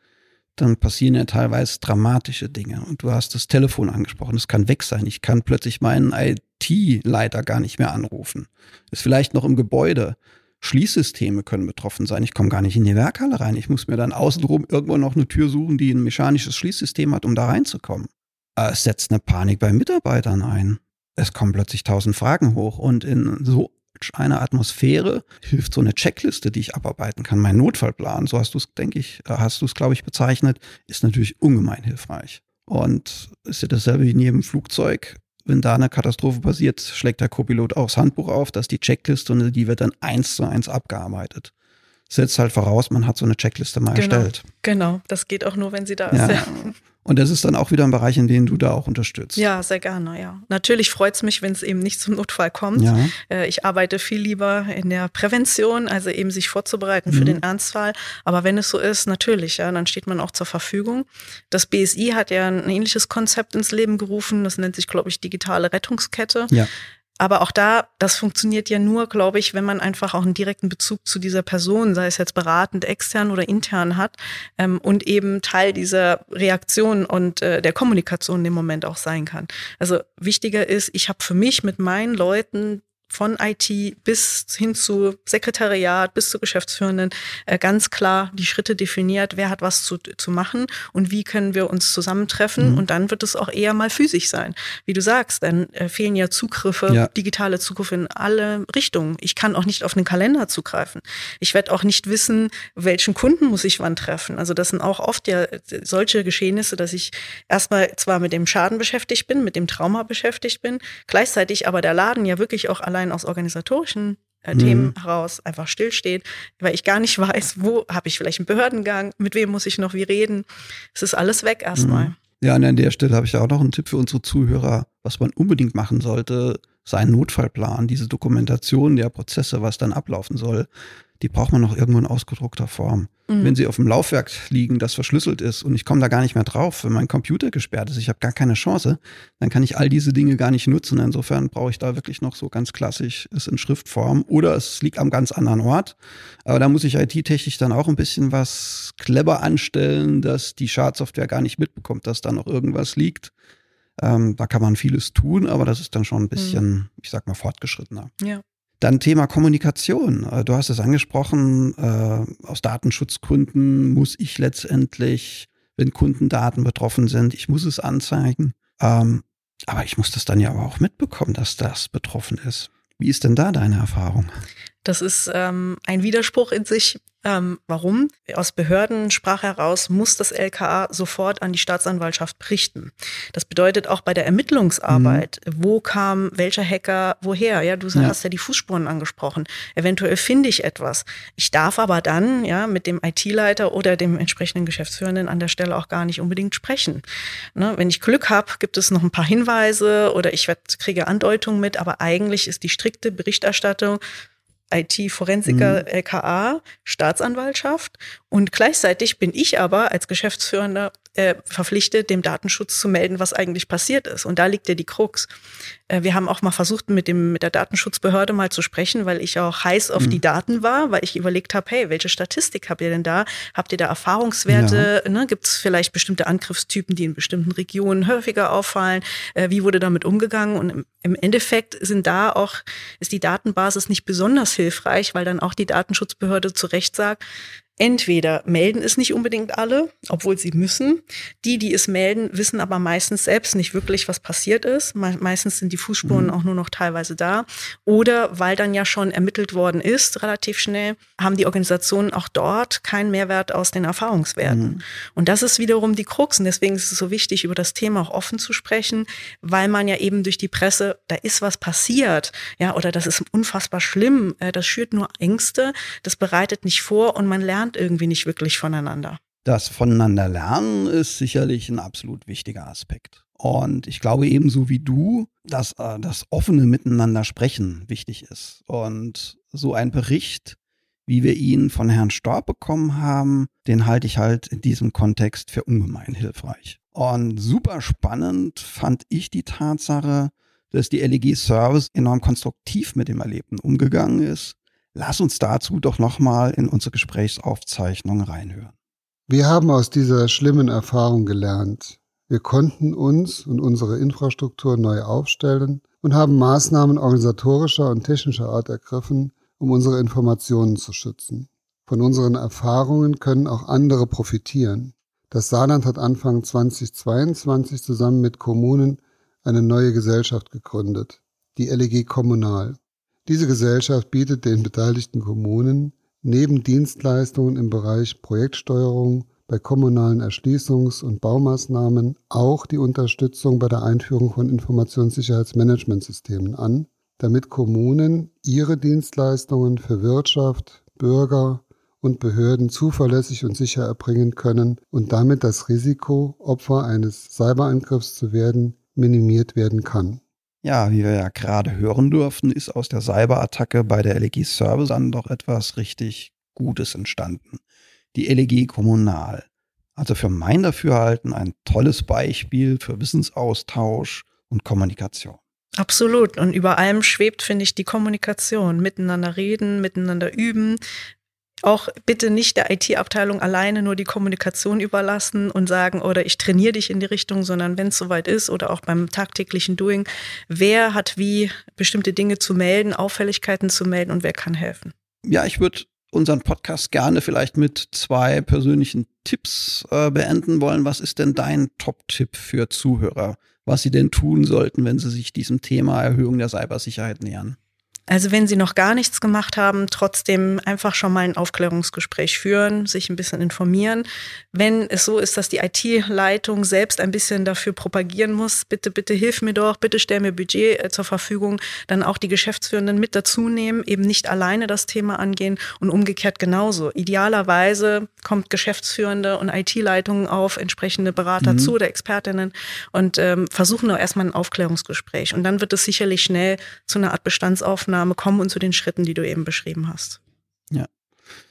dann passieren ja teilweise dramatische Dinge. Und du hast das Telefon angesprochen, es kann weg sein. Ich kann plötzlich meinen IT-Leiter gar nicht mehr anrufen. Ist vielleicht noch im Gebäude. Schließsysteme können betroffen sein. Ich komme gar nicht in die Werkhalle rein. Ich muss mir dann außenrum irgendwo noch eine Tür suchen, die ein mechanisches Schließsystem hat, um da reinzukommen. Äh, es setzt eine Panik bei Mitarbeitern ein. Es kommen plötzlich tausend Fragen hoch und in so einer Atmosphäre hilft so eine Checkliste, die ich abarbeiten kann. Mein Notfallplan, so hast du es, denke ich, äh, hast du es, glaube ich, bezeichnet, ist natürlich ungemein hilfreich. Und ist ja dasselbe wie in jedem Flugzeug wenn da eine Katastrophe passiert, schlägt der Copilot auch das Handbuch auf, dass die Checkliste und die wird dann eins zu eins abgearbeitet. Setzt halt voraus, man hat so eine Checkliste mal genau, erstellt. Genau, das geht auch nur, wenn sie da ist. Ja. Und das ist dann auch wieder ein Bereich, in dem du da auch unterstützt. Ja, sehr gerne, ja. Natürlich freut es mich, wenn es eben nicht zum Notfall kommt. Ja. Äh, ich arbeite viel lieber in der Prävention, also eben sich vorzubereiten für mhm. den Ernstfall. Aber wenn es so ist, natürlich, ja, dann steht man auch zur Verfügung. Das BSI hat ja ein ähnliches Konzept ins Leben gerufen. Das nennt sich, glaube ich, digitale Rettungskette. Ja. Aber auch da, das funktioniert ja nur, glaube ich, wenn man einfach auch einen direkten Bezug zu dieser Person, sei es jetzt beratend, extern oder intern hat ähm, und eben Teil dieser Reaktion und äh, der Kommunikation im Moment auch sein kann. Also wichtiger ist, ich habe für mich mit meinen Leuten von IT bis hin zu Sekretariat, bis zu Geschäftsführenden äh, ganz klar die Schritte definiert, wer hat was zu, zu machen und wie können wir uns zusammentreffen. Mhm. Und dann wird es auch eher mal physisch sein. Wie du sagst, dann äh, fehlen ja Zugriffe, ja. digitale Zugriffe in alle Richtungen. Ich kann auch nicht auf einen Kalender zugreifen. Ich werde auch nicht wissen, welchen Kunden muss ich wann treffen. Also das sind auch oft ja solche Geschehnisse, dass ich erstmal zwar mit dem Schaden beschäftigt bin, mit dem Trauma beschäftigt bin, gleichzeitig aber der Laden ja wirklich auch allein allein aus organisatorischen äh, mhm. Themen heraus einfach stillsteht, weil ich gar nicht weiß, wo habe ich vielleicht einen Behördengang, mit wem muss ich noch wie reden. Es ist alles weg erstmal. Mhm. Ja, und an der Stelle habe ich ja auch noch einen Tipp für unsere Zuhörer, was man unbedingt machen sollte, seinen Notfallplan, diese Dokumentation der Prozesse, was dann ablaufen soll, die braucht man noch irgendwo in ausgedruckter Form. Mhm. Wenn sie auf dem Laufwerk liegen, das verschlüsselt ist und ich komme da gar nicht mehr drauf, wenn mein Computer gesperrt ist, ich habe gar keine Chance, dann kann ich all diese Dinge gar nicht nutzen. Insofern brauche ich da wirklich noch so ganz klassisch es in Schriftform oder es liegt am ganz anderen Ort. Aber da muss ich IT-technisch dann auch ein bisschen was clever anstellen, dass die Schadsoftware gar nicht mitbekommt, dass da noch irgendwas liegt. Ähm, da kann man vieles tun, aber das ist dann schon ein bisschen, mhm. ich sag mal, fortgeschrittener. Ja. Dann Thema Kommunikation. Äh, du hast es angesprochen, äh, aus Datenschutzgründen muss ich letztendlich, wenn Kundendaten betroffen sind, ich muss es anzeigen. Ähm, Aber ich muss das dann ja aber auch mitbekommen, dass das betroffen ist. Wie ist denn da deine Erfahrung? Das ist ähm, ein Widerspruch in sich. Ähm, warum? Aus Behördensprache heraus muss das LKA sofort an die Staatsanwaltschaft berichten. Das bedeutet auch bei der Ermittlungsarbeit, mhm. wo kam welcher Hacker woher? Ja, du hast ja die Fußspuren angesprochen. Eventuell finde ich etwas. Ich darf aber dann ja mit dem IT-Leiter oder dem entsprechenden Geschäftsführenden an der Stelle auch gar nicht unbedingt sprechen. Ne, wenn ich Glück habe, gibt es noch ein paar Hinweise oder ich werd, kriege Andeutungen mit, aber eigentlich ist die strikte Berichterstattung IT-Forensiker, mhm. LKA, Staatsanwaltschaft. Und gleichzeitig bin ich aber als Geschäftsführender äh, verpflichtet, dem Datenschutz zu melden, was eigentlich passiert ist. Und da liegt ja die Krux. Äh, wir haben auch mal versucht, mit, dem, mit der Datenschutzbehörde mal zu sprechen, weil ich auch heiß auf mhm. die Daten war, weil ich überlegt habe, hey, welche Statistik habt ihr denn da? Habt ihr da Erfahrungswerte? Ja. Ne? Gibt es vielleicht bestimmte Angriffstypen, die in bestimmten Regionen häufiger auffallen? Äh, wie wurde damit umgegangen? Und im, im Endeffekt sind da auch, ist die Datenbasis nicht besonders hilfreich, weil dann auch die Datenschutzbehörde zu Recht sagt, Entweder melden es nicht unbedingt alle, obwohl sie müssen. Die, die es melden, wissen aber meistens selbst nicht wirklich, was passiert ist. Me meistens sind die Fußspuren mhm. auch nur noch teilweise da. Oder weil dann ja schon ermittelt worden ist, relativ schnell, haben die Organisationen auch dort keinen Mehrwert aus den Erfahrungswerten. Mhm. Und das ist wiederum die Krux. Und deswegen ist es so wichtig, über das Thema auch offen zu sprechen, weil man ja eben durch die Presse, da ist was passiert, ja, oder das ist unfassbar schlimm, äh, das schürt nur Ängste, das bereitet nicht vor und man lernt lernt irgendwie nicht wirklich voneinander. Das Voneinander lernen ist sicherlich ein absolut wichtiger Aspekt. Und ich glaube ebenso wie du, dass äh, das offene Miteinander sprechen wichtig ist. Und so ein Bericht, wie wir ihn von Herrn Storb bekommen haben, den halte ich halt in diesem Kontext für ungemein hilfreich. Und super spannend fand ich die Tatsache, dass die LEG Service enorm konstruktiv mit dem Erlebten umgegangen ist Lass uns dazu doch nochmal in unsere Gesprächsaufzeichnung reinhören. Wir haben aus dieser schlimmen Erfahrung gelernt. Wir konnten uns und unsere Infrastruktur neu aufstellen und haben Maßnahmen organisatorischer und technischer Art ergriffen, um unsere Informationen zu schützen. Von unseren Erfahrungen können auch andere profitieren. Das Saarland hat Anfang 2022 zusammen mit Kommunen eine neue Gesellschaft gegründet, die LEG Kommunal. Diese Gesellschaft bietet den beteiligten Kommunen neben Dienstleistungen im Bereich Projektsteuerung bei kommunalen Erschließungs- und Baumaßnahmen auch die Unterstützung bei der Einführung von Informationssicherheitsmanagementsystemen an, damit Kommunen ihre Dienstleistungen für Wirtschaft, Bürger und Behörden zuverlässig und sicher erbringen können und damit das Risiko, Opfer eines Cyberangriffs zu werden, minimiert werden kann. Ja, wie wir ja gerade hören durften, ist aus der Cyberattacke bei der LEG Service dann doch etwas richtig Gutes entstanden. Die LEG Kommunal. Also für mein Dafürhalten ein tolles Beispiel für Wissensaustausch und Kommunikation. Absolut. Und über allem schwebt, finde ich, die Kommunikation. Miteinander reden, miteinander üben, auch bitte nicht der IT-Abteilung alleine nur die Kommunikation überlassen und sagen, oder ich trainiere dich in die Richtung, sondern wenn es soweit ist oder auch beim tagtäglichen Doing, wer hat wie bestimmte Dinge zu melden, Auffälligkeiten zu melden und wer kann helfen. Ja, ich würde unseren Podcast gerne vielleicht mit zwei persönlichen Tipps äh, beenden wollen. Was ist denn dein Top-Tipp für Zuhörer, was sie denn tun sollten, wenn sie sich diesem Thema Erhöhung der Cybersicherheit nähern? Also wenn Sie noch gar nichts gemacht haben, trotzdem einfach schon mal ein Aufklärungsgespräch führen, sich ein bisschen informieren. Wenn es so ist, dass die IT-Leitung selbst ein bisschen dafür propagieren muss, bitte, bitte hilf mir doch, bitte stell mir Budget äh, zur Verfügung, dann auch die Geschäftsführenden mit dazu nehmen, eben nicht alleine das Thema angehen und umgekehrt genauso. Idealerweise kommt Geschäftsführende und IT-Leitungen auf entsprechende Berater mhm. zu oder Expertinnen und ähm, versuchen nur erstmal ein Aufklärungsgespräch. Und dann wird es sicherlich schnell zu einer Art Bestandsaufnahme Aufnahme kommen und zu den Schritten, die du eben beschrieben hast. Ja.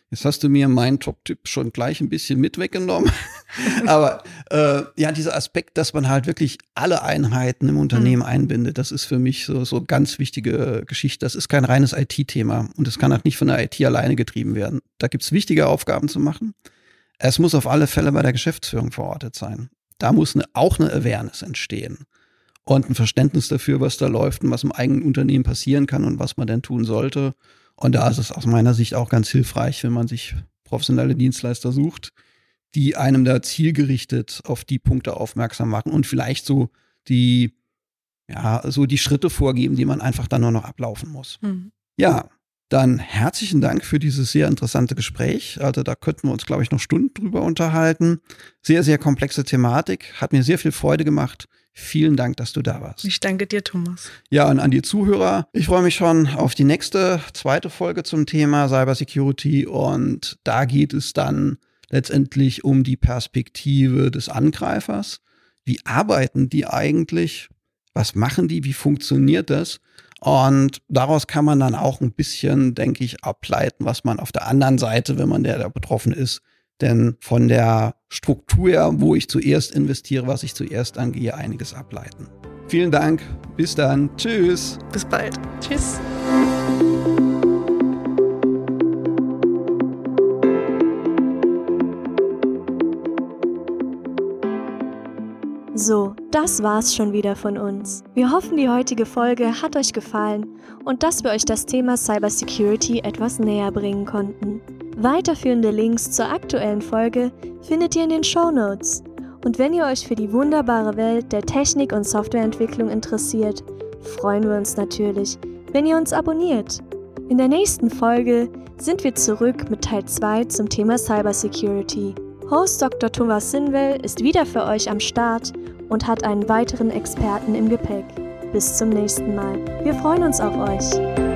Jetzt hast du mir meinen Top-Tipp schon gleich ein bisschen mit weggenommen. Aber äh, ja, dieser Aspekt, dass man halt wirklich alle Einheiten im Unternehmen mhm. einbindet, das ist für mich so, so ganz wichtige Geschichte. Das ist kein reines IT-Thema und es kann halt nicht von der IT alleine getrieben werden. Da gibt es wichtige Aufgaben zu machen. Es muss auf alle Fälle bei der Geschäftsführung verortet sein. Da muss eine, auch eine Awareness entstehen und ein Verständnis dafür, was da läuft und was im eigenen Unternehmen passieren kann und was man denn tun sollte. Und da ist es aus meiner Sicht auch ganz hilfreich, wenn man sich professionelle Dienstleister sucht, die einem da zielgerichtet auf die Punkte aufmerksam machen und vielleicht so die ja, so die Schritte vorgeben, die man einfach dann nur noch ablaufen muss. Mhm. Ja, dann herzlichen Dank für dieses sehr interessante Gespräch. Also da könnten wir uns, glaube ich, noch Stunden drüber unterhalten. Sehr, sehr komplexe Thematik. Hat mir sehr viel Freude gemacht. Vielen Dank, dass du da warst. Ich danke dir, Thomas. Ja, und an die Zuhörer. Ich freue mich schon auf die nächste, zweite Folge zum Thema Cybersecurity. Und da geht es dann letztendlich um die Perspektive des Angreifers. Wie arbeiten die eigentlich? Was machen die? Wie funktioniert das? Und daraus kann man dann auch ein bisschen, denke ich, ableiten, was man auf der anderen Seite, wenn man der, der betroffen ist, denn von der Struktur, wo ich zuerst investiere, was ich zuerst angehe, einiges ableiten. Vielen Dank. Bis dann. Tschüss. Bis bald. Tschüss. So, das war's schon wieder von uns. Wir hoffen, die heutige Folge hat euch gefallen und dass wir euch das Thema Cybersecurity etwas näher bringen konnten. Weiterführende Links zur aktuellen Folge findet ihr in den Show Notes. Und wenn ihr euch für die wunderbare Welt der Technik- und Softwareentwicklung interessiert, freuen wir uns natürlich, wenn ihr uns abonniert. In der nächsten Folge sind wir zurück mit Teil 2 zum Thema Cybersecurity. Host Dr. Thomas Sinwell ist wieder für euch am Start und hat einen weiteren Experten im Gepäck. Bis zum nächsten Mal. Wir freuen uns auf euch.